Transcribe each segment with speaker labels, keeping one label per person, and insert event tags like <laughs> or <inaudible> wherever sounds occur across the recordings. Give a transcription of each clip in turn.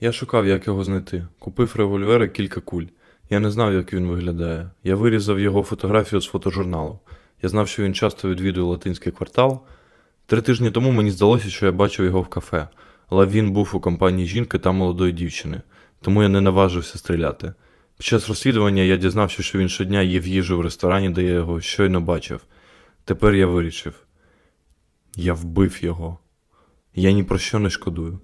Speaker 1: Я шукав, як його знайти. Купив револьвер і кілька куль. Я не знав, як він виглядає. Я вирізав його фотографію з фотожурналу. Я знав, що він часто відвідує латинський квартал. Три тижні тому мені здалося, що я бачив його в кафе, але він був у компанії жінки та молодої дівчини, тому я не наважився стріляти. Під час розслідування я дізнався, що він щодня їв їжу в ресторані, де я його щойно бачив. Тепер я вирішив. Я вбив його. Я ні про що не шкодую.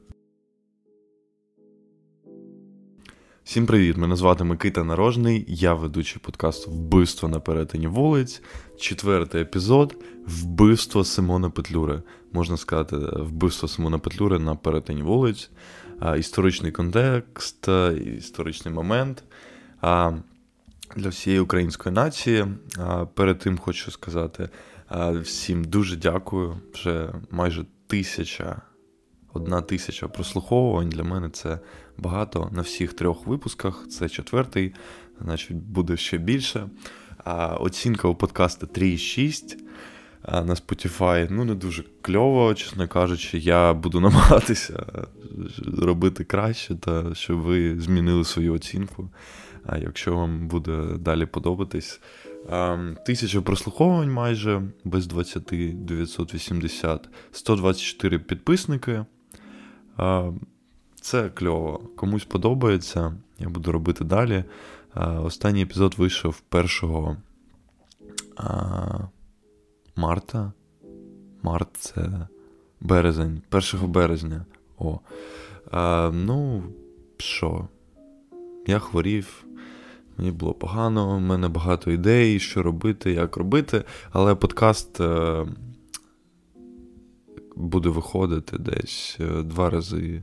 Speaker 2: Всім привіт! Мене звати Микита Нарожний, я ведучий подкасту Вбивство на перетині вулиць. Четвертий епізод Вбивство Симона Петлюри. Можна сказати, вбивство Симона Петлюри на перетині вулиць, історичний контекст, історичний момент для всієї української нації. Перед тим хочу сказати всім дуже дякую. Вже майже тисяча одна тисяча прослуховувань. Для мене це багато на всіх трьох випусках. Це четвертий, значить, буде ще більше. А Оцінка у подкасту 3,6. На Spotify, ну, не дуже кльово, чесно кажучи, я буду <laughs> намагатися робити краще, та щоб ви змінили свою оцінку. А якщо вам буде далі подобатись, тисяча прослуховувань майже без 20 980, 124 підписники. Це кльово. Комусь подобається. Я буду робити далі. Останній епізод вийшов 1 марта. Март це березень, 1 березня. О. А, Ну, що? Я хворів, мені було погано, у мене багато ідей, що робити, як робити, але подкаст е, буде виходити десь е, два рази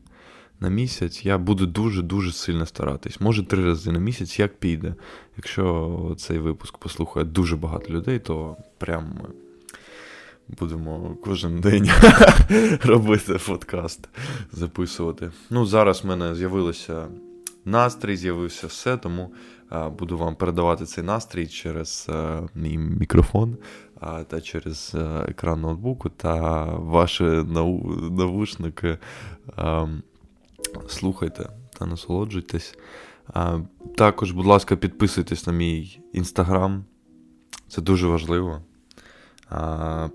Speaker 2: на місяць. Я буду дуже-дуже сильно старатись. Може, три рази на місяць, як піде. Якщо цей випуск послухає дуже багато людей, то прям будемо кожен день <laughs> робити подкаст, записувати. Ну, зараз в мене з'явилося настрій, з'явився все, тому буду вам передавати цей настрій через мій мікрофон та через екран ноутбуку та ваші навушники. Слухайте та насолоджуйтесь. Також, будь ласка, підписуйтесь на мій інстаграм. Це дуже важливо.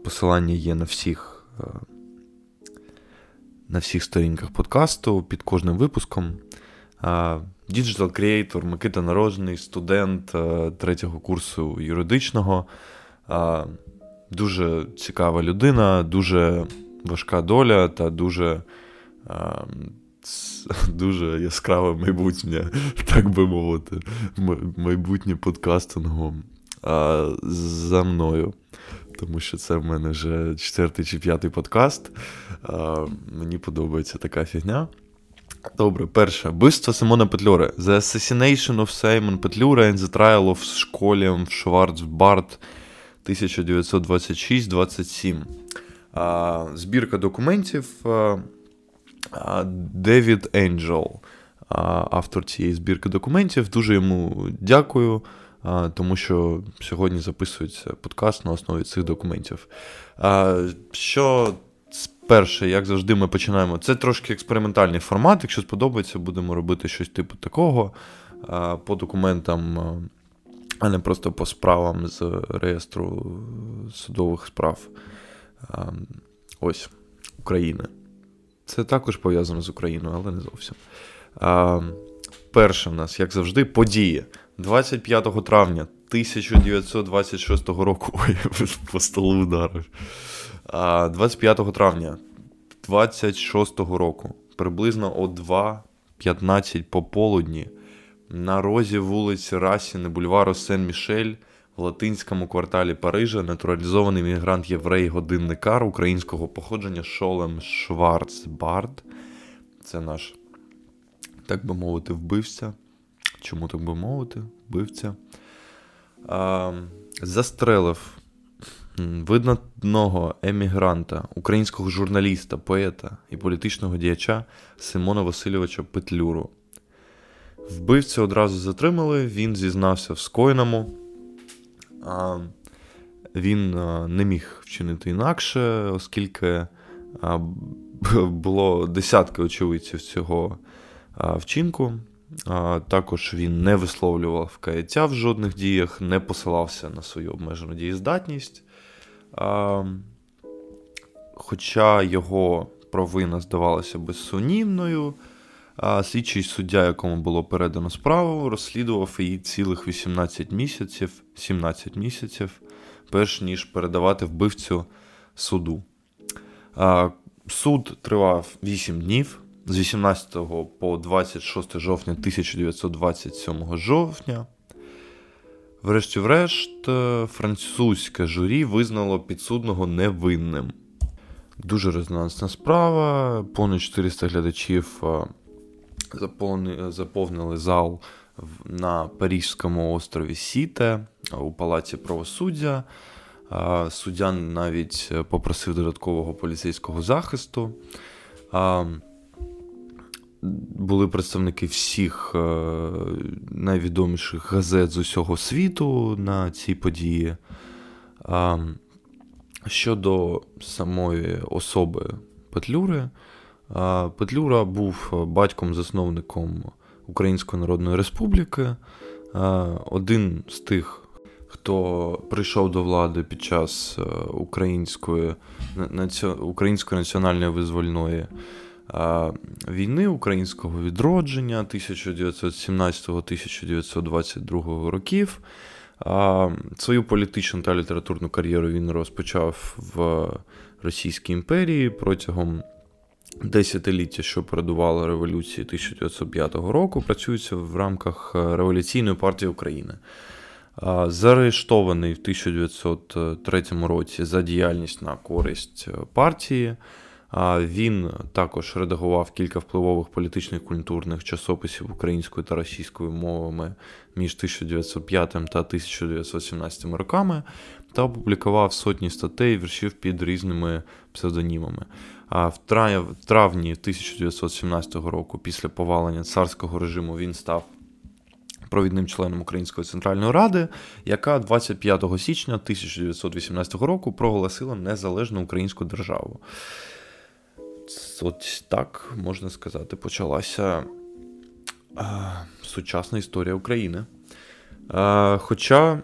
Speaker 2: Посилання є на всіх на всіх сторінках подкасту під кожним випуском. Digital creator Микита Нарожний, студент третього курсу юридичного. Дуже цікава людина, дуже важка доля та дуже <laughs> дуже яскраве майбутнє, <laughs> так би мовити, майбутнє подкастингу за мною. Тому що це в мене вже четвертий чи п'ятий подкаст. Мені подобається така фігня. Добре, перше. Вбивство Симона Петлюри. The Assassination of Simon Petlura and the Trial of Школієм Schwarzbart 1926-27. Збірка документів Девід Енджел, автор цієї збірки документів. Дуже йому дякую, тому що сьогодні записується подкаст на основі цих документів. Що перше, як завжди, ми починаємо. Це трошки експериментальний формат. Якщо сподобається, будемо робити щось типу такого по документам а не просто по справам з реєстру судових справ. Ось України. Це також пов'язано з Україною, але не зовсім. А, Перше в нас, як завжди, подія. 25 травня 1926 року. <laughs> Ой, по столу ударив. 25 травня 26 року, приблизно о 2.15 пополудні на розі вулиці Расіни, бульвару Сен-Мішель в латинському кварталі Парижа натуралізований мігрант єврей годинникар українського походження Шолем Шварцбард. Це наш, так би мовити, вбивця. Чому так би мовити? Вбивця. А, Застрелив видатного емігранта, українського журналіста, поета і політичного діяча Симона Васильовича Петлюру. Вбивця одразу затримали, він зізнався в скоєному. Він не міг вчинити інакше, оскільки було десятки очевидців цього вчинку. Також він не висловлював каяття в жодних діях, не посилався на свою обмежену дієздатність. Хоча його провина здавалася безсумнівною, слідчий суддя, якому було передано справу, розслідував її цілих 18 місяців, 17 місяців, перш ніж передавати вбивцю суду. Суд тривав 8 днів з 18 по 26 жовтня 1927 жовтня. Врешті-врешт, французьке журі визнало підсудного невинним. Дуже резонансна справа. Понад 400 глядачів заповнили зал на Паризькому острові Сіте у Палаці правосуддя. Суддя навіть попросив додаткового поліцейського захисту. Були представники всіх е, найвідоміших газет з усього світу на цій події. Щодо самої особи Петлюри, Петлюра був батьком-засновником Української Народної Республіки, один з тих, хто прийшов до влади під час е, української української національної визвольної війни, українського відродження 1917-1922 років. Свою політичну та літературну кар'єру він розпочав в Російській імперії протягом десятиліття, що передувало революції 1905 року, працюється в рамках Революційної партії України. Заарештований в 1903 році за діяльність на користь партії. Він також редагував кілька впливових політичних культурних часописів українською та російською мовами між 1905 та 1917 роками та опублікував сотні статей віршів під різними псевдонімами. В травні 1917 року, після повалення царського режиму, він став провідним членом Української центральної ради, яка 25 січня 1918 року проголосила незалежну українську державу. От так можна сказати, почалася сучасна історія України. Хоча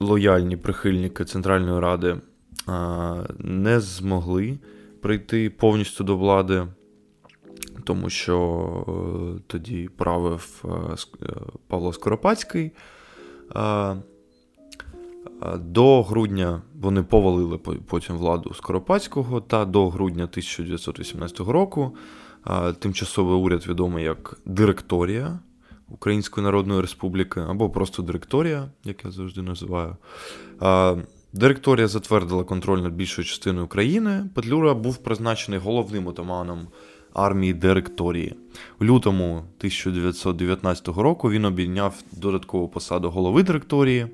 Speaker 2: лояльні прихильники Центральної Ради не змогли прийти повністю до влади, тому що е, тоді правив е, Павло Скоропадський. До грудня вони повалили потім владу Скоропадського, та до грудня 1918 року тимчасовий уряд відомий як Директорія Української Народної Республіки, або просто Директорія, як я завжди називаю. Директорія затвердила контроль над більшою частиною країни. Петлюра був призначений головним отаманом армії Директорії. У лютому 1919 року він обійняв додаткову посаду голови директорії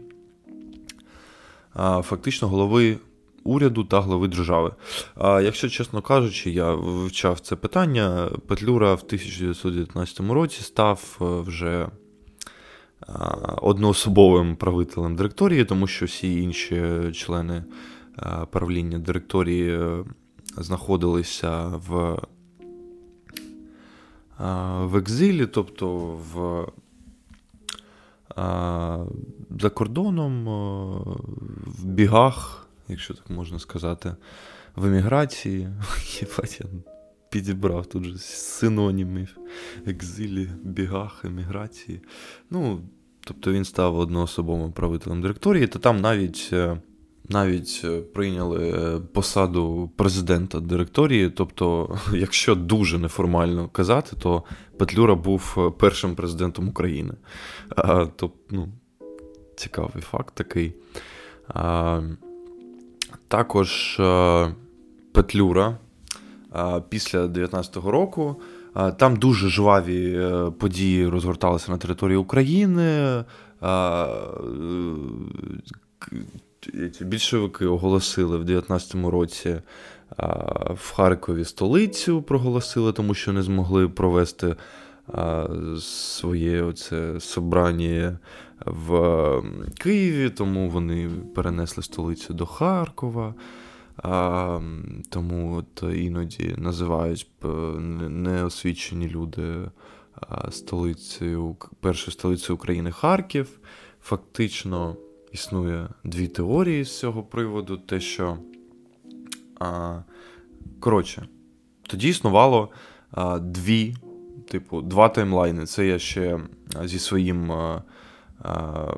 Speaker 2: фактично голови уряду та глави держави. А якщо чесно кажучи, я вивчав це питання, Петлюра в 1919 році став е, вже одноособовим правителем директорії, тому що всі інші члени правління директорії е, знаходилися в в екзилі, тобто в за кордоном, в бігах, якщо так можна сказати, в еміграції. <laughs> Підібрав тут же синонімів екзилі, бігах, еміграції. Ну, Тобто він став одноособовим правителем директорії, та там навіть е, навіть е, прийняли е, посаду президента директорії. Тобто, <laughs> якщо дуже неформально казати, то Петлюра був першим президентом України. А, то, ну, Цікавий факт такий. Також Петлюра після 19-го року. Там дуже жваві події розгорталися на території України більшовики оголосили в 19-му році в Харкові столицю проголосили, тому що не змогли провести своє оце собрання в Києві, тому вони перенесли столицю до Харкова. А, Тому от іноді називають неосвічені люди столицею, першою столицею України Харків. Фактично існує дві теорії з цього приводу, те, що. А, Коротше, тоді існувало а, дві, типу, два таймлайни. Це я ще зі своїм а, а,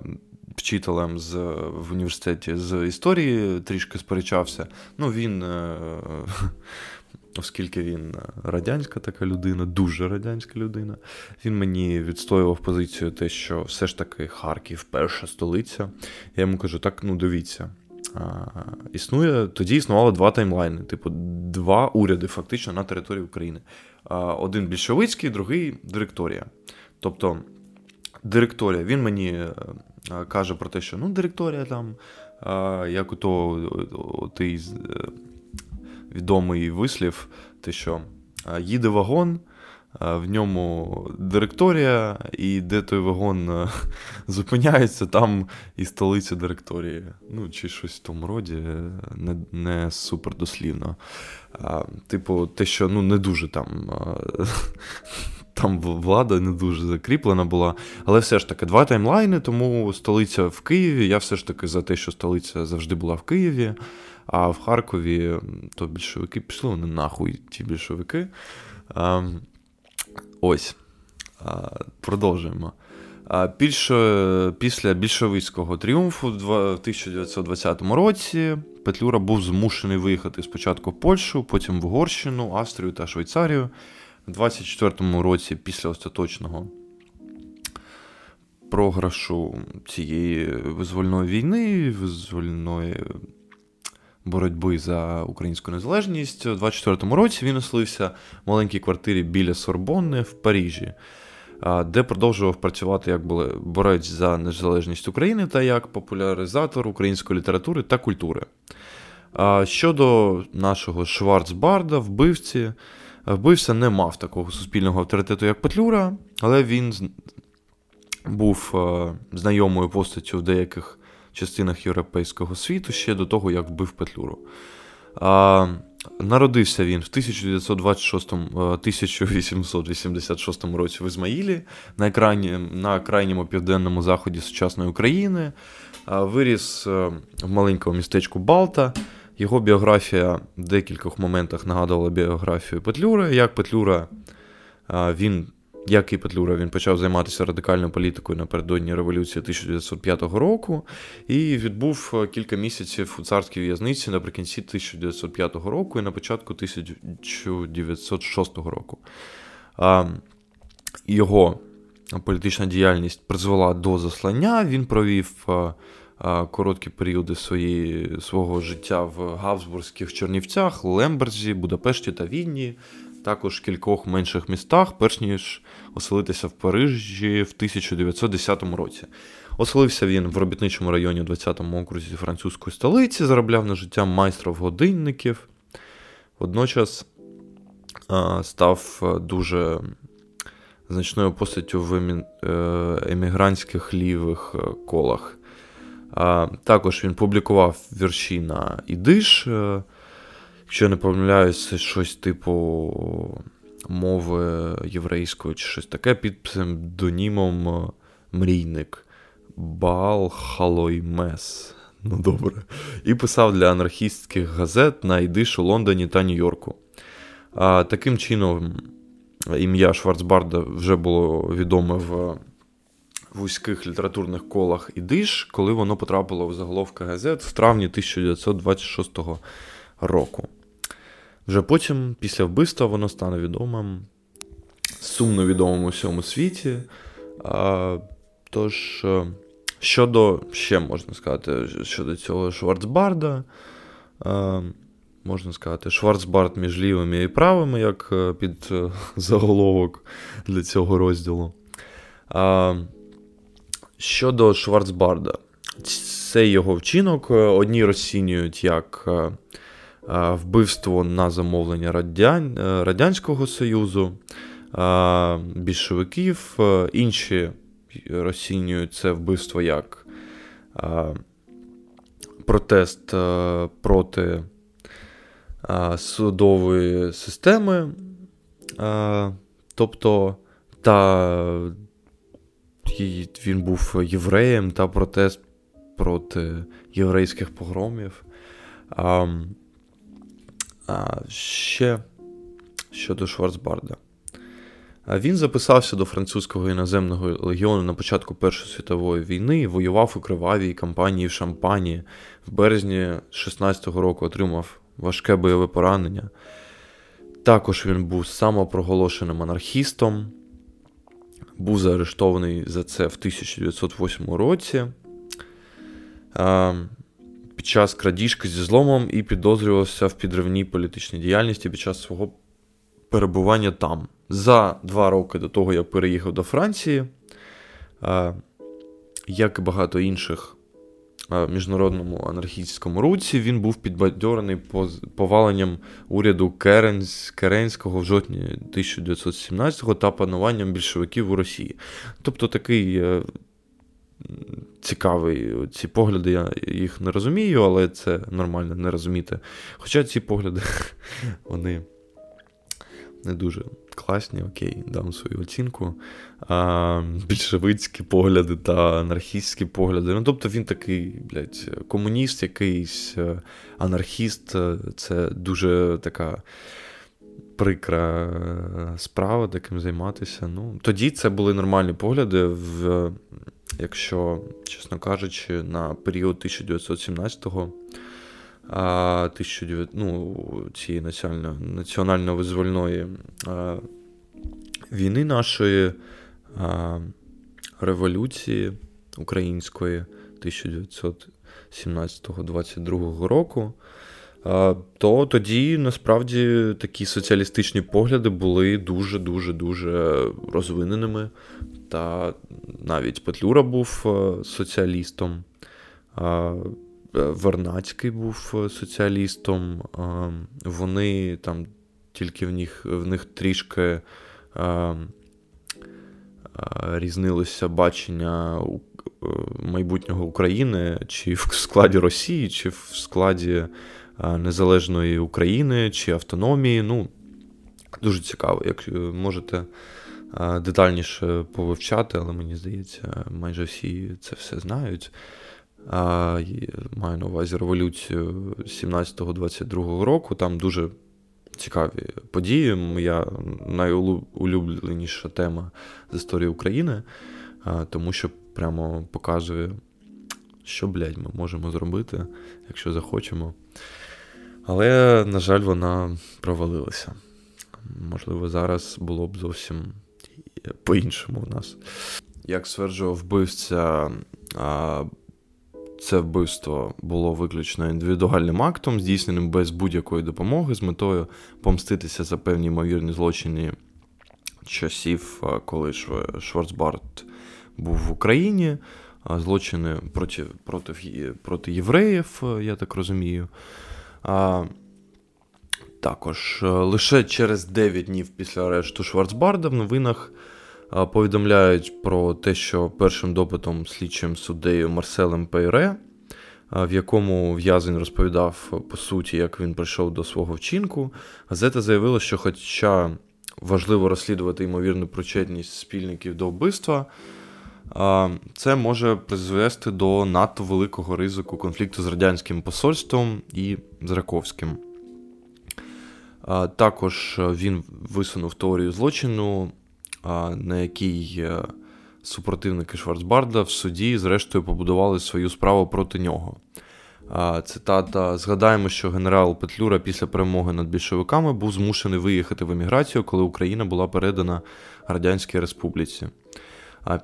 Speaker 2: вчителем з, в університеті з історії трішки сперечався. Ну, він. А, <laughs> Оскільки він радянська така людина, дуже радянська людина, він мені відстоював позицію, те, що все ж таки Харків перша столиця. Я йому кажу: так, ну дивіться, а, Існує, тоді існувало два таймлайни, типу, два уряди фактично на території України. А, Один більшовицький, другий директорія. Тобто, директорія, він мені е, каже про те, що ну, директорія там, як у то той е, відомий вислів, те, що їде вагон в ньому директорія, і де той вагон е, <laughs> зупиняється, там і столиця директорії. Ну, чи щось в тому роді, не не супер дослівно. А, Типу, те, що ну, не дуже там. <laughs> Там влада не дуже закріплена була, але все ж таки два таймлайни, тому столиця в Києві. Я все ж таки за те, що столиця завжди була в Києві, а в Харкові то більшовики пішли вони нахуй, ті більшовики. Ось. Продовжуємо. Більше, Після більшовицького тріумфу в 1920 році Петлюра був змушений виїхати спочатку в Польщу, потім в Угорщину, Австрію та Швейцарію. В 24-му році, після остаточного програшу цієї визвольної війни, визвольної боротьби за українську незалежність. У 24-му році він оселився в маленькій квартирі біля Сорбонни в Парижі, де продовжував працювати як борець за незалежність України та як популяризатор української літератури та культури. Щодо нашого Шварцбарда, вбивці, вбивця не мав такого суспільного авторитету, як Петлюра, але він був знайомою постаттю в деяких частинах європейського світу ще до того, як вбив Петлюру. А, Народився він в 1926 1886 е, році в Ізмаїлі на крайні, на крайньому південному заході сучасної України. Виріс е, в маленькому містечку Балта. Його біографія в декількох моментах нагадувала біографію Петлюри. Як Петлюра він як і Петлюра, він почав займатися радикальною політикою напередодні революції 1905 року і відбув кілька місяців у царській в'язниці наприкінці 1905 року і на початку 1906 року. Його політична діяльність призвела до заслання. Він провів короткі періоди своєї, свого життя в Гавсбурзьких Чернівцях, Лемберзі, Будапешті та Відні також в кількох менших містах, перш ніж оселитися в Парижі в 1910 році. Оселився він в робітничому районі у 20-му окрузі французької столиці, заробляв на життя майстров годинників. Водночас став дуже значною постаттю в е, емігрантських лівих е, колах. Також він публікував вірші на ідиш. Е, Якщо я не помиляюсь, це щось типу мови єврейської чи щось таке під псевдонімом е, Мрійник Баал Халоймес. Ну добре. І писав для анархістських газет на Ідиш у Лондоні та Нью-Йорку. Таким чином, ім'я Шварцбарда вже було відоме в вузьких літературних колах Ідиш, коли воно потрапило в заголовки газет в травні 1926 року. Вже потім, після вбивства, воно стане відомим, сумно відомим у всьому світі. А, Тож, е, щодо, ще можна сказати, щодо цього Шварцбарда, а, можна сказати, Шварцбард між лівими і правими, як е, під е, заголовок для цього розділу. Щодо Шварцбарда, цей його вчинок одні розцінюють як вбивство на замовлення Радян... Е, Радянського Союзу, більшовиків, е, інші розцінюють це вбивство як протест е, проти судової системи, тобто та він був євреєм та протест проти єврейських погромів. А, а, Ще щодо Шварцбарда. Він записався до французького іноземного легіону на початку Першої світової війни воював у кривавій кампанії в Шампані. В березні 16-го року отримав важке бойове поранення. Також він був самопроголошеним анархістом, був заарештований за це в 1908 році під час крадіжки зі зломом і підозрювався в підривній політичній діяльності під час свого перебування там. За два роки до того, я переїхав до Франції, як і багато інших міжнародному анархістському руці, він був підбадьорений поваленням уряду Керенсь, Керенського в жовтні 1917-го та пануванням більшовиків у Росії. Тобто такий е, цікавий. Ці погляди, я їх не розумію, але це нормально не розуміти. Хоча ці погляди, <laughs> вони не дуже класні, окей, дам свою оцінку. А, Більшовицькі погляди та анархістські погляди. Ну, тобто він такий, блядь, комуніст, якийсь е, анархіст. Е, це дуже така. Прикра е, справа таким займатися. Ну, Тоді це були нормальні погляди, в, якщо, чесно кажучи, на період 1917-го а, 19, ну, цієї національно, а, війни нашої революції української 1917-22 року. То тоді насправді такі соціалістичні погляди були дуже-дуже дуже розвиненими. Та навіть Петлюра був соціалістом. Е, Вернацький був е, соціалістом, е, вони там тільки в них в них трішки різнилося бачення майбутнього України, чи в складі Росії, чи в складі Незалежної України, чи автономії. Ну, Дуже цікаво, як можете детальніше повивчати, але мені здається, майже всі це все знають. Маю на увазі революцію 17-22 року. Там дуже цікаві події. Моя найулюбленіша тема з історії України, тому що прямо показує, що, блядь, ми можемо зробити, якщо захочемо. Але, на жаль, вона провалилася. Можливо, зараз було б зовсім по-іншому у нас. Як стверджував вбивця це вбивство було виключно індивідуальним актом, здійсненим без будь-якої допомоги, з метою помститися за певні ймовірні злочини часів, коли Шварцбарт був в Україні, злочини проти проти, проти євреїв, я так розумію. Також лише через 9 днів після арешту Шварцбарда в новинах повідомляють про те, що першим допитом слідчим суддею Марселем Пейре, в якому в'язень розповідав по суті, як він прийшов до свого вчинку, газета заявила, що, хоча важливо розслідувати ймовірну причетність спільників до вбивства, це може призвести до надто великого ризику конфлікту з радянським посольством і з Раковським. Також він висунув теорію злочину на якій е, супротивники Шварцбарда в суді, зрештою, побудували свою справу проти нього. Цитата: Згадаємо, що генерал Петлюра після перемоги над більшовиками був змушений виїхати в еміграцію, коли Україна була передана Радянській Республіці.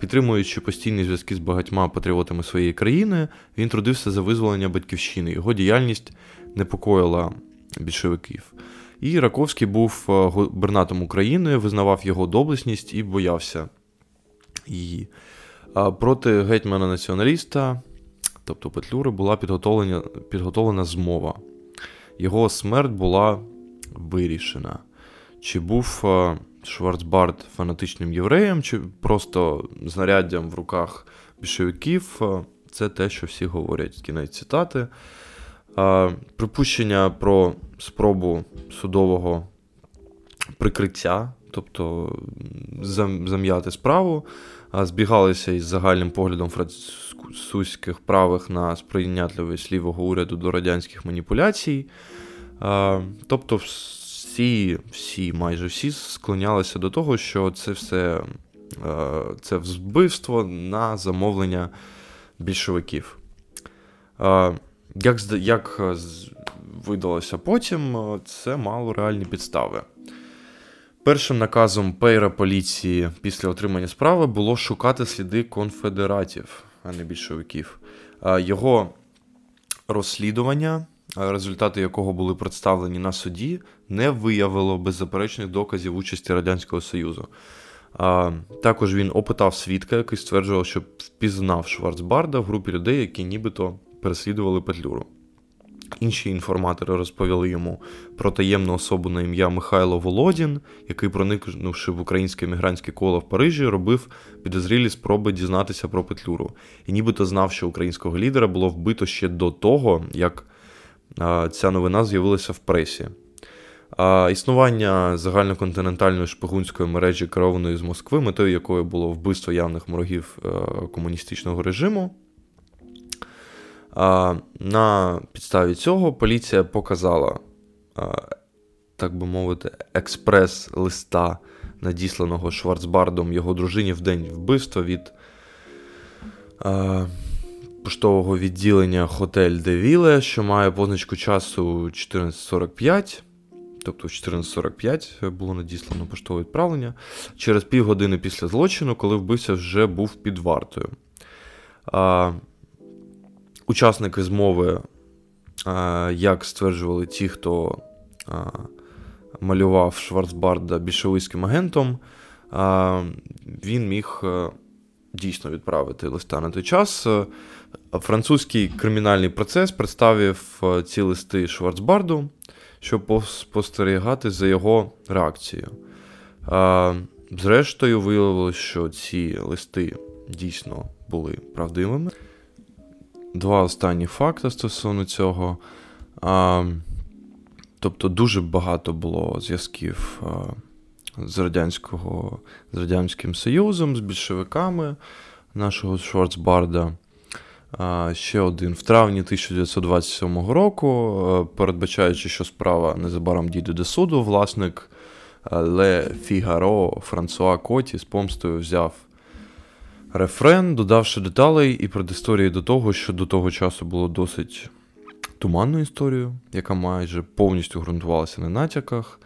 Speaker 2: Підтримуючи постійні зв'язки з багатьма патріотами своєї країни, він трудився за визволення батьківщини. Його діяльність непокоїла більшовиків. І Раковський був е, губернатом України, визнавав його доблесність і боявся її. Проти гетьмана-націоналіста, тобто Петлюри, була підготовлена, підготовлена змова. Його смерть була вирішена. Чи був е, Шварцбард фанатичним євреєм, чи просто знаряддям в руках більшовиків, е, це те, що всі говорять. Кінець цитати. Припущення про спробу судового прикриття, тобто зам'яти справу, збігалися із загальним поглядом французьких правих на сприйнятливість лівого уряду до радянських маніпуляцій. Тобто, всі, всі, майже всі склонялися до того, що це все це вбивство на замовлення більшовиків. Як як видалося потім, це мало реальні підстави. Першим наказом пейра поліції після отримання справи було шукати сліди конфедератів, а не більшовиків. Його розслідування, результати якого були представлені на суді, не виявило беззаперечних доказів участі Радянського Союзу. Також він опитав свідка, який стверджував, що впізнав Шварцбарда в групі людей, які нібито переслідували Петлюру. Інші інформатори розповіли йому про таємну особу на ім'я Михайло Володін, який, проникнувши в українське емігрантське коло в Парижі, робив підозрілі спроби дізнатися про Петлюру. І нібито знав, що українського лідера було вбито ще до того, як ця новина з'явилася в пресі. Існування загальноконтинентальної шпигунської мережі керованої з Москви, метою якої було вбивство явних ворогів е, комуністичного режиму. На підставі цього поліція показала, так би мовити, експрес-листа, надісланого Шварцбардом його дружині в день вбивства від поштового відділення Хотель де Віле, що має позначку часу 14.45. Тобто в 14.45 було надіслано поштове відправлення через півгодини після злочину, коли вбився вже був під вартою. Учасники змови, як стверджували ті, хто малював Шварцбарда більшовицьким агентом, він міг е, дійсно відправити листа на той час. Французький кримінальний процес представив е, ці листи Шварцбарду, щоб спостерігати за його реакцією. Зрештою, виявилося, що ці листи дійсно були правдивими два останні факти стосовно цього. А, Тобто дуже багато було зв'язків з радянського, з Радянським Союзом, з більшовиками нашого Шварцбарда. Ще один в травні 1927 року, передбачаючи, що справа незабаром дійде до суду, власник Ле Фігаро Франсуа Коті з помстою взяв рефрен, додавши деталей і предісторії до того, що до того часу було досить туманною історією, яка майже повністю ґрунтувалася на натяках.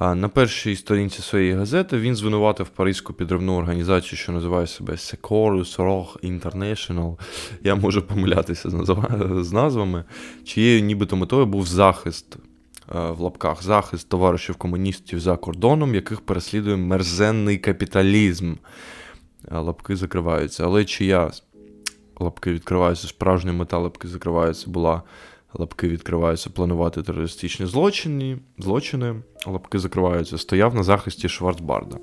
Speaker 2: На першій сторінці своєї газети він звинуватив паризьку підривну організацію, що називає себе Securus Roch International. Я можу помилятися з назвами, чиєю нібито метою був захист в лапках, захист товаришів комуністів за кордоном, яких переслідує мерзенний капіталізм лапки закриваються. Але чия лапки відкриваються, справжня мета лапки закриваються, була лапки відкриваються планувати терористичні злочини, злочини, лапки закриваються, стояв на захисті Шварцбарда.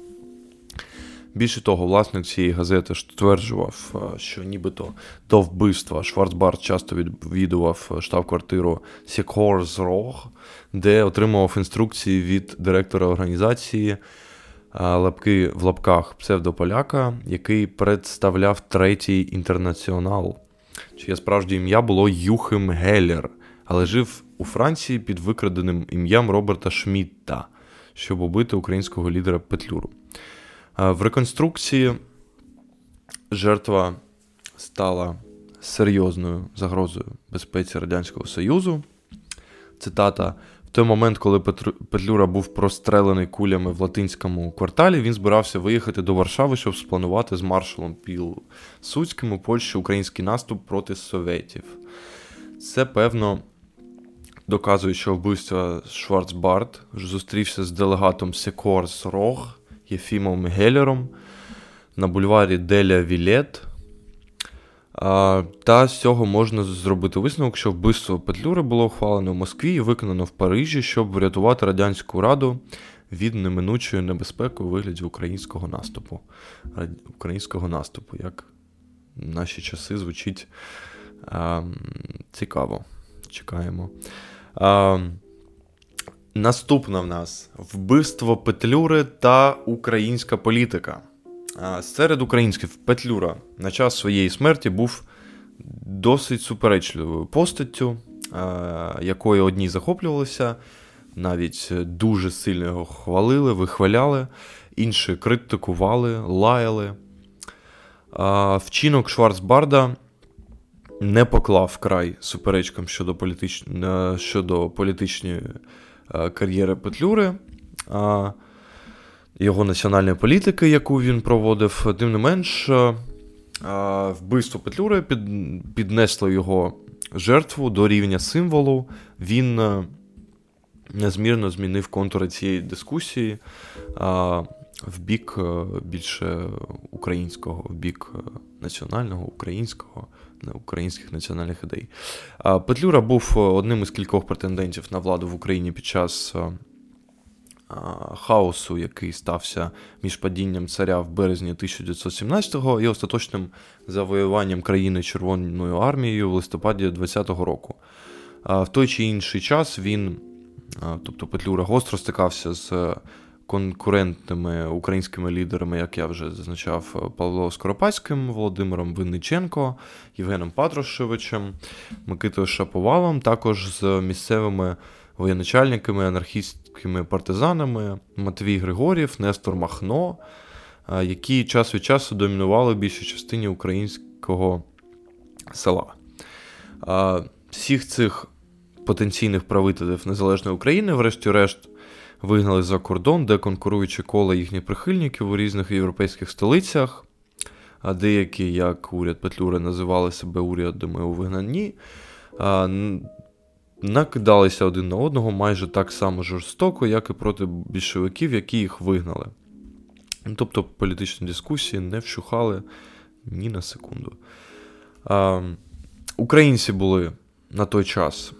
Speaker 2: Більше того, власник цієї газети стверджував, що нібито до вбивства Шварцбард часто відвідував штаб-квартиру Сікорс Рог, де отримував інструкції від директора організації лапки в лапках псевдополяка, який представляв третій інтернаціонал, чиє справжнє ім'я було Юхим Геллер, але жив у Франції під викраденим ім'ям Роберта Шмітта, щоб убити українського лідера Петлюру. В реконструкції жертва стала серйозною загрозою безпеці Радянського Союзу. Цитата в той момент, коли Петлюра був прострелений кулями в латинському кварталі, він збирався виїхати до Варшави, щоб спланувати з маршалом Пілсудським у Польщі український наступ проти совєтів. Це, певно, доказує, що вбивство Шварцбард зустрівся з делегатом Секорс Рог Єфімом Геллером на бульварі Деля Вілет. Та з цього можна зробити висновок, що вбивство Петлюри було ухвалено в Москві і виконано в Парижі, щоб врятувати Радянську Раду від неминучої небезпеки у вигляді українського наступу. Українського наступу, як в наші часи звучить а, цікаво. Чекаємо. А,
Speaker 1: Наступна в нас вбивство Петлюри та українська політика. Серед українських Петлюра на час своєї смерті був досить суперечливою постаттю, якою одні захоплювалися, навіть дуже сильно його хвалили, вихваляли, інші критикували, лаяли. Вчинок Шварцбарда не поклав край суперечкам щодо, політич... е, щодо політичної е, кар'єри Петлюри, його національної політики, яку він проводив. Тим не менш, е, вбивство Петлюри під... піднесло його жертву до рівня символу. Він е, незмірно змінив контури цієї дискусії в бік е, більше українського, в бік е, національного, українського, українських національних ідей. Петлюра був е, одним із кількох претендентів на владу в Україні під час е, хаосу, який стався між падінням царя в березні 1917-го і остаточним завоюванням країни Червоною армією в листопаді 20-го року. В той чи інший час він, тобто Петлюра, гостро стикався з конкурентними українськими лідерами, як я вже зазначав, Павло Скоропадським, Володимиром Винниченко, Євгеном Патрушевичем, Микитою Шаповалом, також з місцевими воєначальниками, анархістськими партизанами Матвій Григорів, Нестор Махно, які час від часу домінували в більшій частині українського села. Всіх цих потенційних правителів Незалежної України, врешті-решт, вигнали за кордон, де конкуруючи коло їхніх прихильників у різних європейських столицях. А деякі, як уряд Петлюри, називали себе урядами у вигнанні, н- накидалися один на одного майже так само жорстоко, як і проти більшовиків, які їх вигнали. Тобто політичні дискусії не вщухали ні на секунду. А, українці були на той час,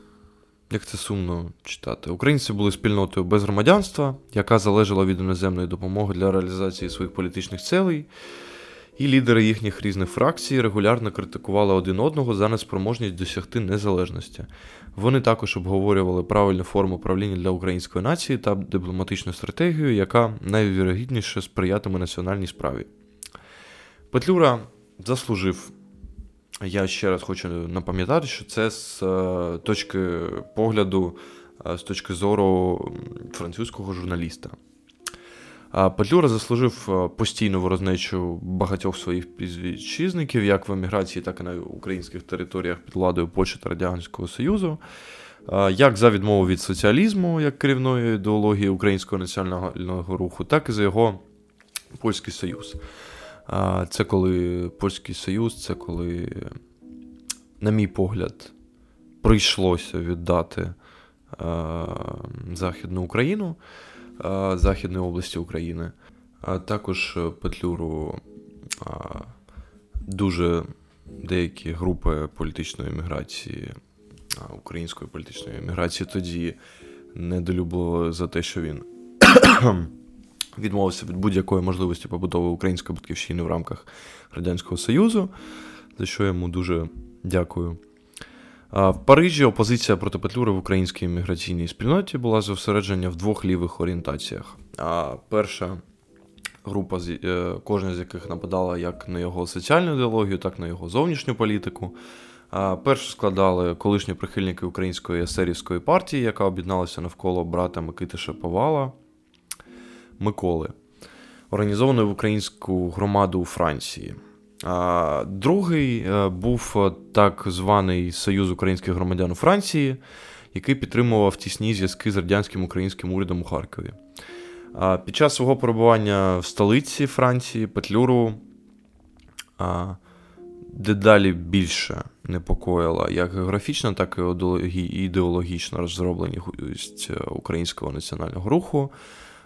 Speaker 1: як це сумно читати, українці були спільнотою без громадянства, яка залежала від іноземної допомоги для реалізації своїх політичних цілей. І лідери їхніх різних фракцій регулярно критикували один одного за неспроможність досягти незалежності. Вони також обговорювали правильну форму правління для української нації та дипломатичну стратегію, яка найвірогідніше сприятиме національній справі. Петлюра заслужив. Я ще раз хочу напам'ятати, що це з е, точки погляду, е, з точки зору французького журналіста. Петлюра заслужив е, постійну ворожнечу багатьох своїх співвітчизників, як в еміграції, так і на українських територіях під владою Польщі та Радянського Союзу, як за відмову від соціалізму, як керівної ідеології українського національного руху, так і за його Польський Союз. Це коли Польський Союз, це коли, на мій погляд, прийшлося віддати е, Західну Україну, Західної області України. А також е, Петлюру е, дуже деякі групи політичної еміграції, української політичної еміграції тоді недолюбили за те, що він <coughs> відмовився від будь-якої можливості побудови української батьківщини в рамках Радянського Союзу, за що йому дуже дякую. В Парижі опозиція проти Петлюри в українській міграційній спільноті була зосереджена в двох лівих орієнтаціях. Перша група, е, кожна з яких нападала як на його соціальну ідеологію, так і на його зовнішню політику. Першу складали колишні прихильники української есерівської партії, яка об'єдналася навколо брата Микити Шаповала Миколи, організованої в українську громаду у Франції. Другий е, був е, так званий Союз українських громадян у Франції, який підтримував тісні зв'язки з радянським українським урядом у Харкові. Під час свого перебування в столиці Франції Петлюру дедалі більше непокоїла як географічна, так і ідеологічна розробленість е, українського національного руху.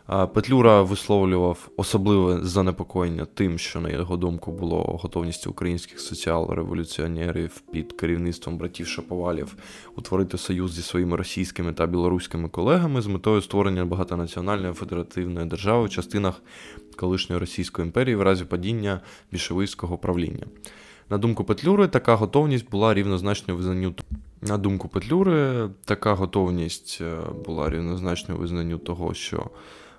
Speaker 1: Петлюра висловлював особливе занепокоєння тим, що, на його думку, було готовністю українських соціал-революціонерів під керівництвом братів Шаповалів утворити союз зі своїми російськими та білоруськими колегами з метою створення багатонаціональної федеративної держави в частинах колишньої Російської імперії в разі падіння більшовицького правління. На думку Петлюри, така готовність була рівнозначною визнанню
Speaker 2: На думку Петлюри, така готовність е, була рівнозначною визнанню того, що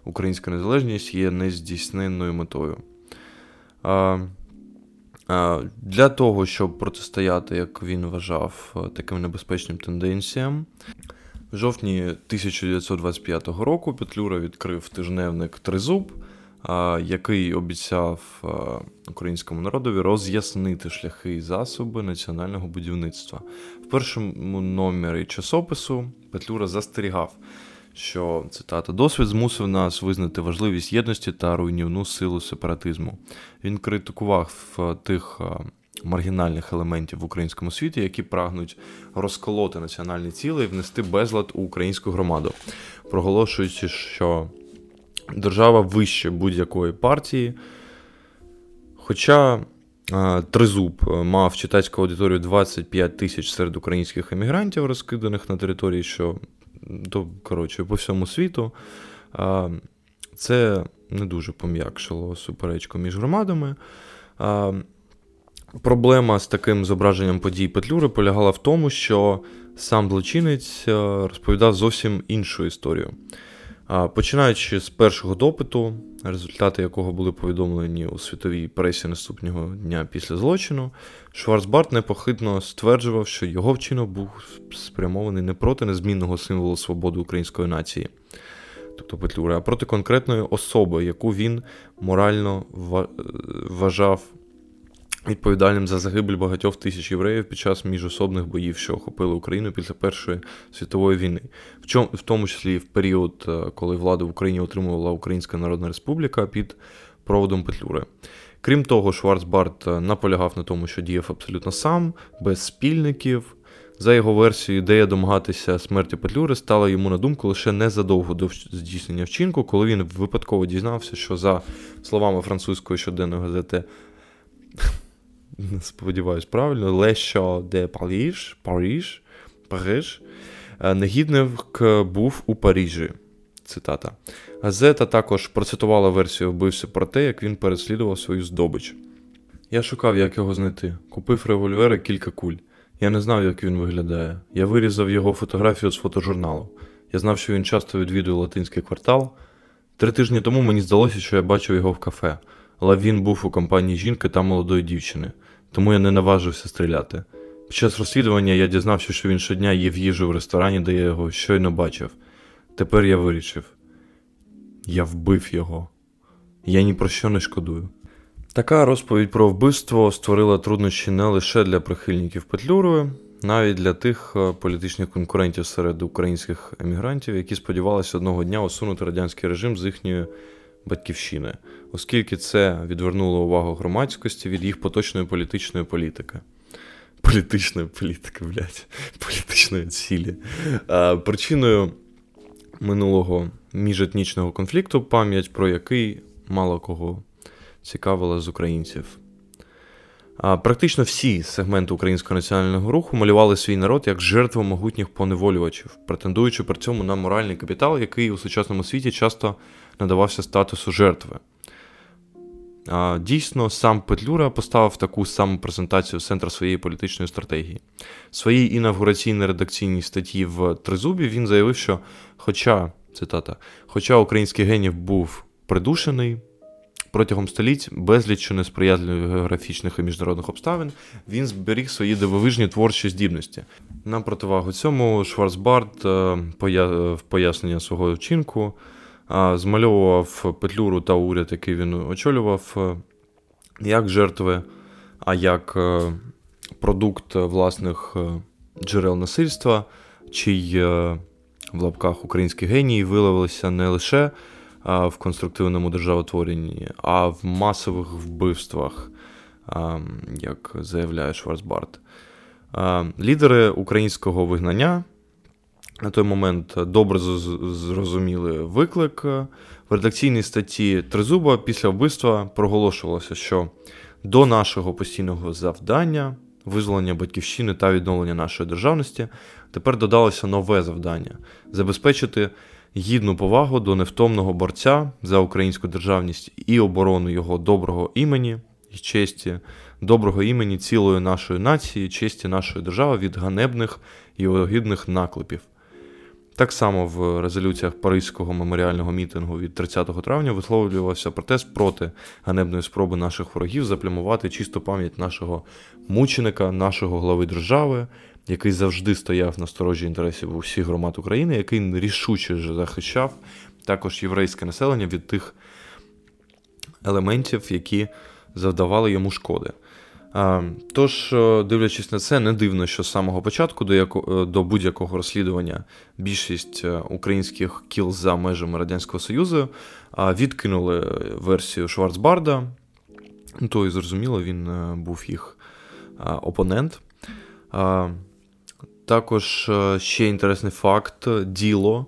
Speaker 2: українська незалежність є нездійсненною метою. Для того, щоб протистояти, як він вважав, таким небезпечним тенденціям, в жовтні 1925 року Петлюра відкрив тижневник Тризуб, який обіцяв українському народові роз'яснити шляхи і засоби національного будівництва. В першому номері часопису Петлюра застерігав, що цитата досвід змусив нас визнати важливість єдності та руйнівну силу сепаратизму. Він критикував тих маргінальних елементів в українському світі, які прагнуть розколоти національні ціли і внести безлад у українську громаду, проголошуючи, що держава вище будь-якої партії. Хоча Тризуб мав читацьку аудиторію 25 тисяч серед українських емігрантів, розкиданих на території, що то, коротше, по всьому світу, це не дуже пом'якшило суперечку між громадами. Проблема з таким зображенням подій Петлюри полягала в тому, що сам злочинець розповідав зовсім іншу історію. Починаючи з першого допиту, результати якого були повідомлені у світовій пресі наступного дня після злочину, Шварцбарт непохитно стверджував, що його вчинок був спрямований не проти незмінного символу свободи української нації, тобто Петлюри, а проти конкретної особи, яку він морально вважав відповідальним за загибель багатьох тисяч євреїв під час міжособних боїв, що охопили Україну після Першої світової війни, в чому в тому числі в період, е, коли владу в Україні отримувала Українська Народна Республіка під проводом Петлюри. Крім того, Шварцбарт е, наполягав на тому, що діяв абсолютно сам, без спільників. За його версією, ідея домагатися смерті Петлюри стала йому на думку лише незадовго до здійснення вчинку, коли він випадково дізнався, що за словами французької щоденної газети <laughs> сподіваюсь, правильно, Лещо де Париж, Париж, Париж, негідник був у Парижі. Цитата. Газета також процитувала версію вбився про те, як він переслідував свою здобич. Я шукав, як його знайти. Купив револьвер і кілька куль. Я не знав, як він виглядає. Я вирізав його фотографію з фотожурналу. Я знав, що він часто відвідує латинський квартал. Три тижні тому мені здалося, що я бачив його в кафе, але він був у компанії жінки та молодої дівчини тому я не наважився стріляти. Під час розслідування я дізнався, що він щодня їв їжу в ресторані, де я його щойно бачив. Тепер я вирішив я вбив його. Я ні про що не шкодую. Така розповідь про вбивство створила труднощі не лише для прихильників Петлюри, навіть для тих е, політичних конкурентів серед українських емігрантів, які сподівалися одного дня усунути радянський режим з їхньої батьківщини, оскільки це відвернуло увагу громадськості від їх поточної політичної політики. Політичної політики, блядь, політичної цілі. А, Причиною минулого міжетнічного конфлікту, пам'ять про який мало кого цікавила з українців. А, Практично всі сегменти українського національного руху малювали свій народ як жертву могутніх поневолювачів, претендуючи при цьому на моральний капітал, який у сучасному світі часто надавався статусу жертви. Дійсно, сам Петлюра поставив таку саму презентацію в центр своєї політичної стратегії. В своїй інавгураційній редакційній статті в Тризубі він заявив, що, хоча цитата, хоча український генів був придушений протягом століть безліч несприятливих географічних і міжнародних обставин, він зберіг свої дивовижні творчі здібності. На противагу цьому Шварцбард е, в пояснення свого вчинку змальовував Петлюру та уряд, який він очолював, е, як жертви, а як е, продукт власних е, джерел насильства, чий в лапках українські генії виявилися не лише в конструктивному державотворенні, а в масових вбивствах, як заявляє Шварцбарт. Лідери українського вигнання на той момент добре зрозуміли виклик. В редакційній статті Тризуба після вбивства проголошувалося, що до нашого постійного завдання, визволення батьківщини та відновлення нашої державності, тепер додалося нове завдання забезпечити гідну повагу до невтомного борця за українську державність і оборону його доброго імені,
Speaker 1: і честі, доброго імені цілої нашої нації, честі нашої держави від ганебних і огідних наклепів. Так само в резолюціях Паризького меморіального мітингу від 30 травня висловлювався протест проти ганебної спроби наших ворогів заплямувати чисту пам'ять нашого мученика, нашого глави держави, який завжди стояв на сторожі інтересів усіх громад України, який рішуче захищав також єврейське населення від тих елементів, які завдавали йому шкоди. Тож, е, дивлячись на це, не дивно, що з самого початку до яко, е, до будь-якого розслідування більшість е, українських кіл за межами Радянського Союзу відкинули версію Шварцбарда. Ну, то і зрозуміло, він був їх опонент. Також ще інтересний факт: діло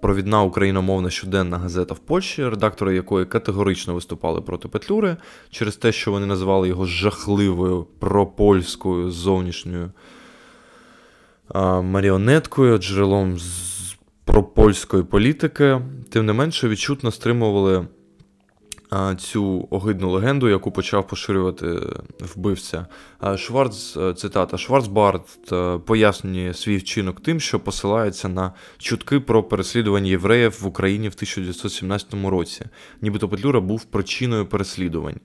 Speaker 1: провідна україномовна щоденна газета в Польщі, редактори якої категорично виступали проти Петлюри через те, що вони називали його жахливою пропольською зовнішньою маріонеткою, джерелом пропольської політики. Тим не менше, відчутно стримували цю огидну легенду, яку почав поширювати вбивця. Шварц, е, цитата, Шварцбард е, пояснює свій вчинок тим, що посилається на чутки про переслідування євреїв в Україні в 1917 році, нібито Петлюра був причиною переслідувань.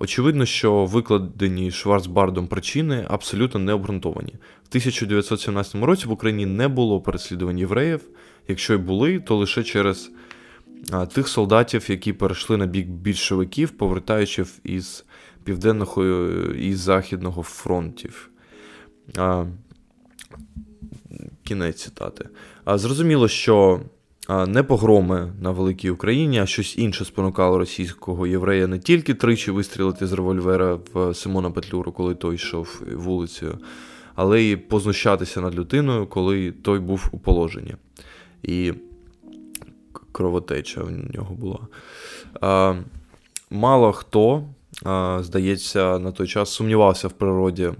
Speaker 1: Очевидно, що викладені Шварцбардом причини абсолютно не обґрунтовані. В 1917 році в Україні не було переслідувань євреїв. Якщо й були, то лише через тих солдатів, які перейшли на бік більшовиків, повертаючи із південного і західного фронтів. Кінець цитати. Зрозуміло, що не погроми на великій Україні, а щось інше спонукало російського єврея не тільки тричі вистрілити з револьвера в Симона Петлюру, коли той йшов вулицею, але й познущатися над людиною, коли той був у положенні. І кровотеча в нього була. А, Мало хто, а, здається, на той час сумнівався в природі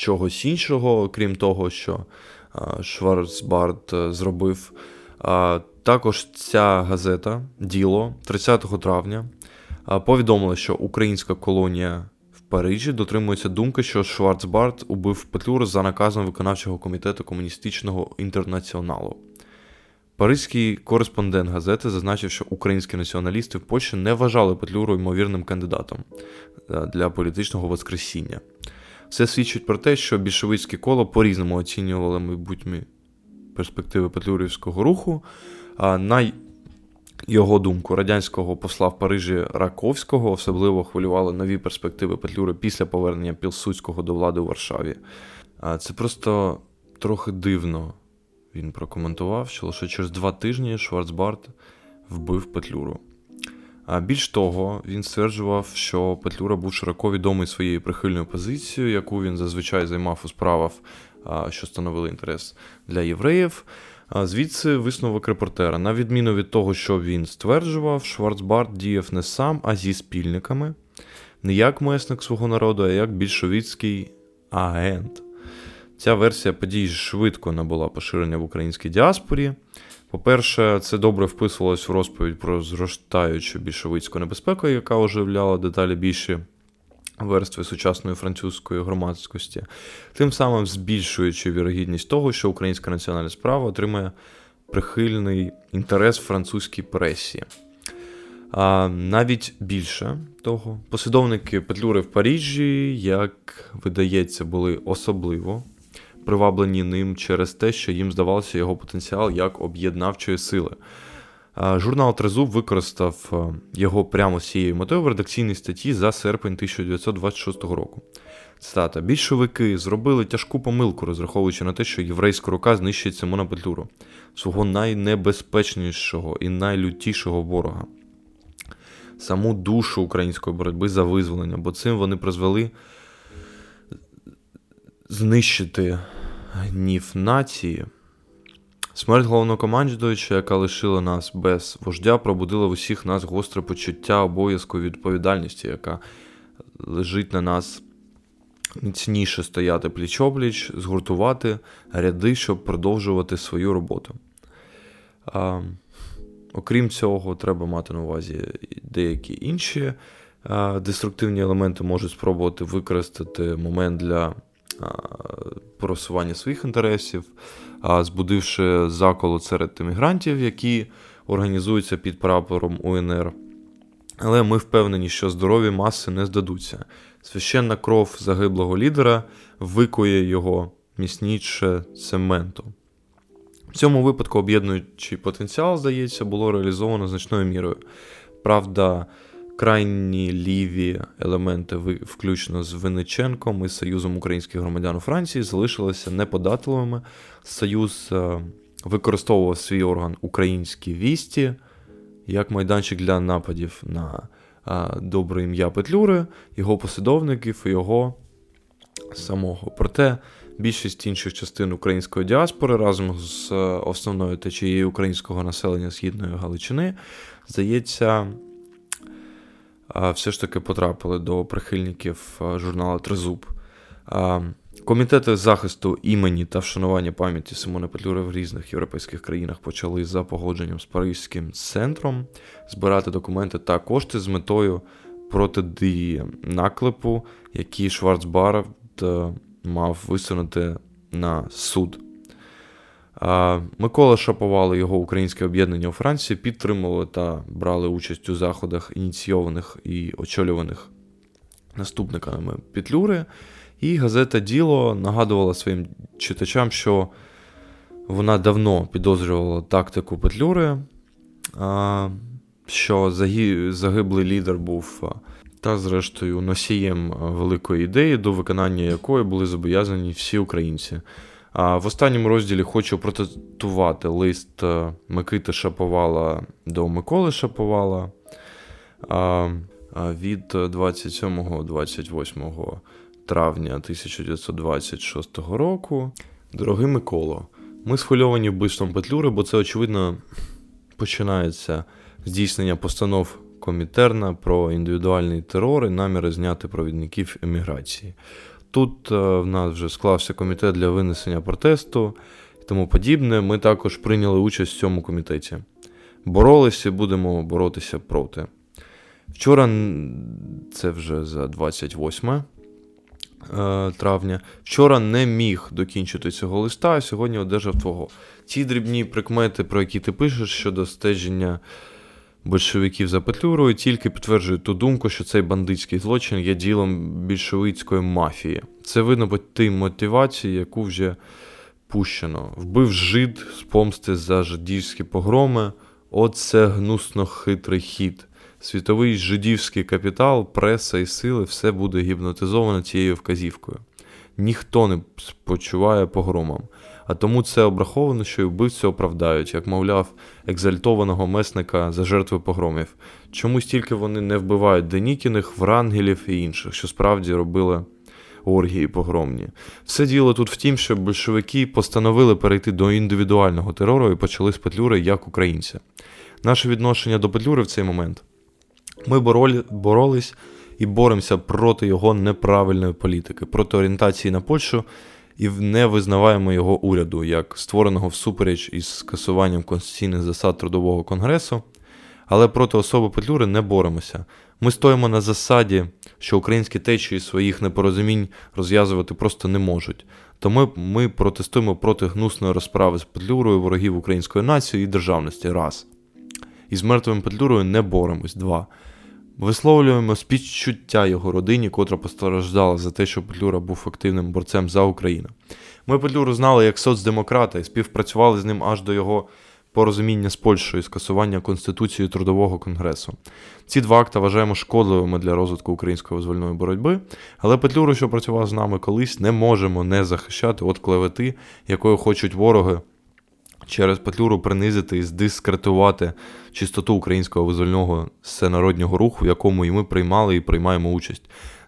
Speaker 1: чогось іншого, крім того, що Шварцбард е, зробив. А, Також ця газета Діло 30 травня повідомила, що українська колонія. Парижі дотримується думки, що Шварцбард убив Петлюру за наказом виконавчого комітету комуністичного інтернаціоналу. Паризький кореспондент газети зазначив, що українські націоналісти в Польщі не вважали Петлюру ймовірним кандидатом е, для політичного воскресіння. Це свідчить про те, що більшовицьке коло по-різному оцінювали майбутні перспективи Петлюрівського руху. А на його думку, радянського посла в Парижі Раковського особливо хвилювали нові перспективи Петлюри після повернення Пілсудського до влади у Варшаві. Це просто трохи дивно. Він прокоментував, що лише через два тижні Шварцбард вбив Петлюру. А більш того, він стверджував, що Петлюра був широко відомий своєю прихильною позицією, яку він зазвичай займав у справах, що становили інтерес для євреїв. Звідси висновок репортера. На відміну від того, що він стверджував, Шварцбард діяв не сам, а зі спільниками, не як месник свого народу, а як більшовіцький агент. Ця версія подій швидко набула поширення в українській діаспорі. По-перше, це добре вписувалось в розповідь про зростаючу більшовицьку небезпеку, яка оживляла деталі більші верстви сучасної французької громадськості, тим самим збільшуючи вірогідність того, що українська національна справа отримає прихильний інтерес в французькій пресі. А Навіть більше того, послідовники Петлюри в Парижі, як видається, були особливо приваблені ним через те, що їм здавався його потенціал як об'єднавчої сили. Журнал Трезуб використав е, його прямо з цією метою в редакційній статті за серпень 1926 року. Цитата: більшовики зробили тяжку помилку, розраховуючи на те, що єврейська рука знищить Симона Петлюру, свого найнебезпечнішого і найлютішого ворога, саму душу української боротьби за визволення, бо цим вони призвели знищити гнів нації. Смерть головнокомандуюча, яка лишила нас без вождя, пробудила в усіх нас гостре почуття обов'язку і відповідальності, яка лежить на нас міцніше стояти пліч-опліч, згуртувати ряди, щоб продовжувати свою роботу. А, Окрім цього, треба мати на увазі деякі інші а, деструктивні елементи можуть спробувати використати момент для просування своїх інтересів, збудивши заколот серед емігрантів, які організуються під прапором УНР. Але ми впевнені, що здорові маси не здадуться. Священна кров загиблого лідера викує його міцніше цементу. В цьому випадку об'єднуючий потенціал, здається, було реалізовано значною мірою. Правда, крайні ліві елементи, включно з Винниченком і Союзом українських громадян у Франції, залишилися неподатливими. Союз е, використовував свій орган українські вісті як майданчик для нападів на е, добре ім'я Петлюри, його послідовників і його самого. Проте більшість інших частин української діаспори разом з е, основною течією українського населення Східної Галичини, здається, все ж таки потрапили до прихильників журналу Тризуб. Комітети захисту імені та вшанування пам'яті Симона Петлюри в різних європейських країнах почали за погодженням з Паризьким центром збирати документи та кошти з метою протидії наклепу, які Шварцбард е, мав висунути на суд. Микола Шаповал і його українське об'єднання у Франції підтримували та брали участь у заходах, ініційованих і очолюваних наступниками Петлюри. І газета Діло нагадувала своїм читачам, що вона давно підозрювала тактику Петлюри, що загиблий лідер був та, зрештою, носієм великої ідеї, до виконання якої були зобов'язані всі українці. В останньому розділі хочу протестувати лист Микити Шаповала до Миколи Шаповала від 27-28 травня 1926 року. Дорогий Миколо, ми схвильовані вбивством Петлюри, бо це, очевидно, починається здійснення постанов Комітерна про індивідуальний терор і наміри зняти провідників еміграції. Тут е, в нас вже склався комітет для винесення протесту і тому подібне. Ми також прийняли участь в цьому комітеті. Боролися будемо боротися проти. Вчора, це вже за 28 е, травня, вчора не міг докінчити цього листа, а сьогодні одержав твого. Ці дрібні прикмети, про які ти пишеш щодо стеження большевиків за Петлюрою тільки підтверджують ту думку, що цей бандитський злочин є ділом більшовицької мафії. Це видно по тій мотивації, яку вже пущено. Вбив жид з помсти за жидівські погроми. Оце гнусно хитрий хід. Світовий жидівський капітал, преса і сили все буде гіпнотизовано цією вказівкою. Ніхто не спочуває погромам а тому це обраховано, що й вбивцю оправдають, як мовляв, екзальтованого месника за жертви погромів. Чомусь тільки вони не вбивають Денікіних, Врангелів і інших, що справді робили оргії погромні. Все діло тут в тім, що большевики постановили перейти до індивідуального терору і почали з Петлюри як українця. Наше відношення до Петлюри в цей момент. Ми боролі, боролись і боремося проти його неправильної політики, проти орієнтації на Польщу і не визнаваємо його уряду як створеного всупереч із скасуванням конституційних засад трудового конгресу, але проти особи Петлюри не боремося. Ми стоїмо на засаді, що українські течії своїх непорозумінь розв'язувати просто не можуть. Тому ми протестуємо проти гнусної розправи з Петлюрою ворогів української нації і державності. Раз. І з мертвим Петлюрою не боремось. Два. Висловлюємо співчуття його родині, котра постраждала за те, що Петлюра був активним борцем за Україну. Ми Петлюру знали як соцдемократа і співпрацювали з ним аж до його порозуміння з Польщею і скасування Конституції Трудового конгресу. Ці два акти вважаємо шкодливими для розвитку української визвольної боротьби, але Петлюру, що працював з нами колись, не можемо не захищати від клевети, якою хочуть вороги через Петлюру принизити і здискредитувати чистоту українського визвольного всенароднього руху, в якому і ми приймали і приймаємо участь.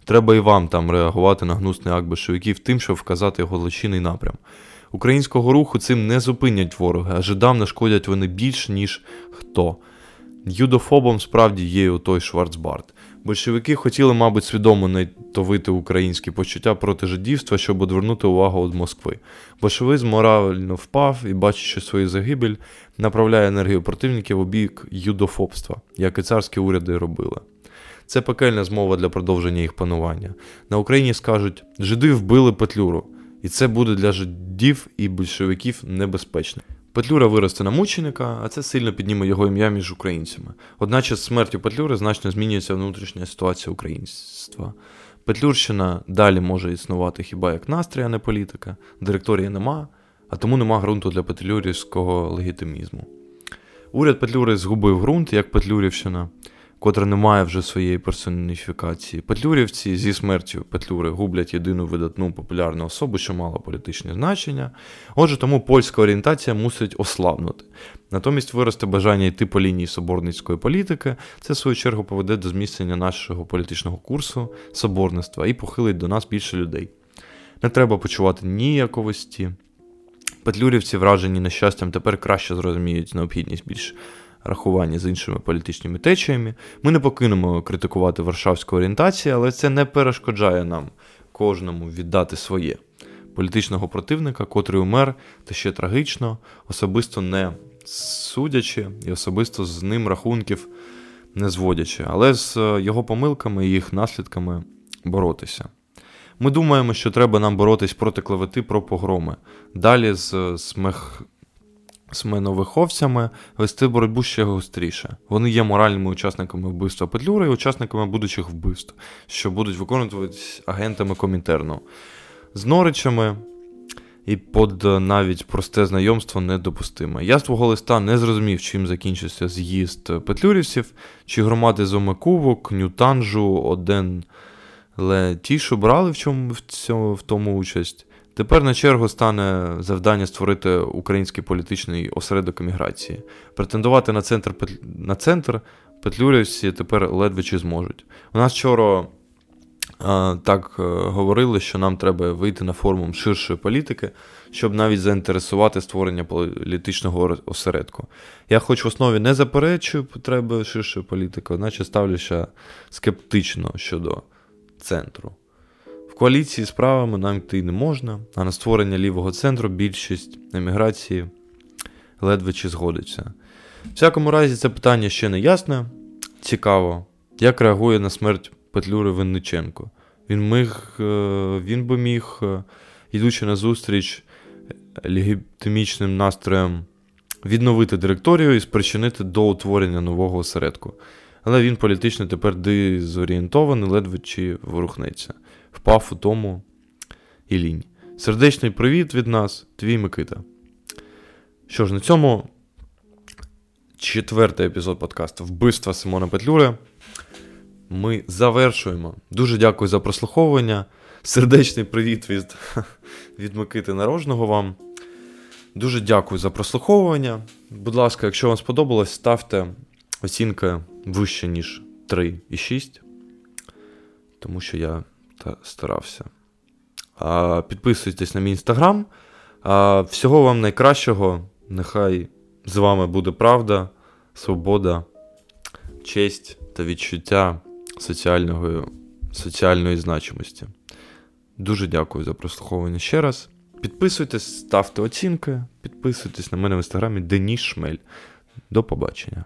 Speaker 1: Треба і вам там реагувати на гнусний акт большевиків тим, щоб вказати його злочинний напрям. Українського руху цим не зупинять вороги, а жидам нашкодять вони більш, ніж хто. Юдофобом справді є той Шварцбард. Большевики хотіли, мабуть, свідомо найтовити українські почуття проти жидівства, щоб одвернути увагу від Москви. Большевизм морально впав і, бачачи свою загибель, направляє енергію противників у бік юдофобства, як і царські уряди робили. Це пекельна змова для продовження їх панування. На Україні скажуть, жиди вбили Петлюру, і це буде для жидів і большевиків небезпечно. Петлюра виросте на мученика, а це сильно підніме його ім'я між українцями. Одначе з смертю Петлюри значно змінюється внутрішня ситуація українства. Петлюрщина далі може існувати хіба як настрій, а не політика. Директорії нема, а тому нема ґрунту для петлюрівського легітимізму. Уряд Петлюри згубив ґрунт, як Петлюрівщина, котра не має вже своєї персоніфікації. Петлюрівці зі смертю Петлюри гублять єдину видатну популярну особу, що мала політичне значення. Отже, тому польська орієнтація мусить ослабнути. Натомість виросте бажання йти по лінії соборницької політики. Це, в свою чергу, поведе до зміцнення нашого політичного курсу соборництва і похилить до нас більше людей. Не треба почувати ніяковості. Петлюрівці, вражені нещастям, тепер краще зрозуміють необхідність більш рахування з іншими політичними течіями. Ми не покинемо критикувати варшавську орієнтацію, але це не перешкоджає нам кожному віддати своє політичного противника, котрий умер, та ще трагічно, особисто не судячи і особисто з ним рахунків не зводячи, але з його помилками і їх наслідками боротися. Ми думаємо, що треба нам боротись проти клевети про погроми. Далі з смех... сменовиховцями вести боротьбу ще гостріше. Вони є моральними учасниками вбивства Петлюри і учасниками будучих вбивств, що будуть виконуватись агентами Комінтерну. З Норичами і под навіть просте знайомство недопустиме. Я з твого листа не зрозумів, чим закінчився з'їзд петлюрівців, чи громади Зомекувок, Нютанжу, Оден. Але ті, що брали в чому в цьому в тому участь, тепер на чергу стане завдання створити український політичний осередок еміграції. Претендувати на центр на центр петлюрівці тепер ледве чи зможуть. У нас вчора а, так говорили, що нам треба вийти на форум ширшої політики, щоб навіть заінтересувати створення політичного осередку. Я, хоч в основі не заперечую потреби ширшої політики, одначе ставлюся скептично щодо центру. Коаліції з правами нам йти не можна, а на створення лівого центру більшість еміграції ледве чи згодиться. В всякому разі, це питання ще не ясне. Цікаво, як реагує на смерть Петлюри Винниченко. Він міг, він би міг, йдучи на зустріч легітимічним настроєм, відновити директорію і спричинити до утворення нового осередку але він політично тепер дезорієнтований, ледве чи ворухнеться. Впав у тому і лінь. Сердечний привіт від нас, твій Микита. Що ж, на цьому четвертий епізод подкасту Вбивства Симона Петлюри. Ми завершуємо. Дуже дякую за прослуховування. Сердечний привіт від <laughs> від Микити Нарожного вам. Дуже дякую за прослуховування. Будь ласка, якщо вам сподобалось, ставте оцінка вище, ніж 3,6, тому що я та старався. Підписуйтесь на мій інстаграм. Всього вам найкращого. Нехай з вами буде правда, свобода, честь та відчуття соціального, соціальної значимості. Дуже дякую за прослуховування ще раз. Підписуйтесь, ставте оцінки, підписуйтесь на мене в інстаграмі Деніс Шмель. До побачення.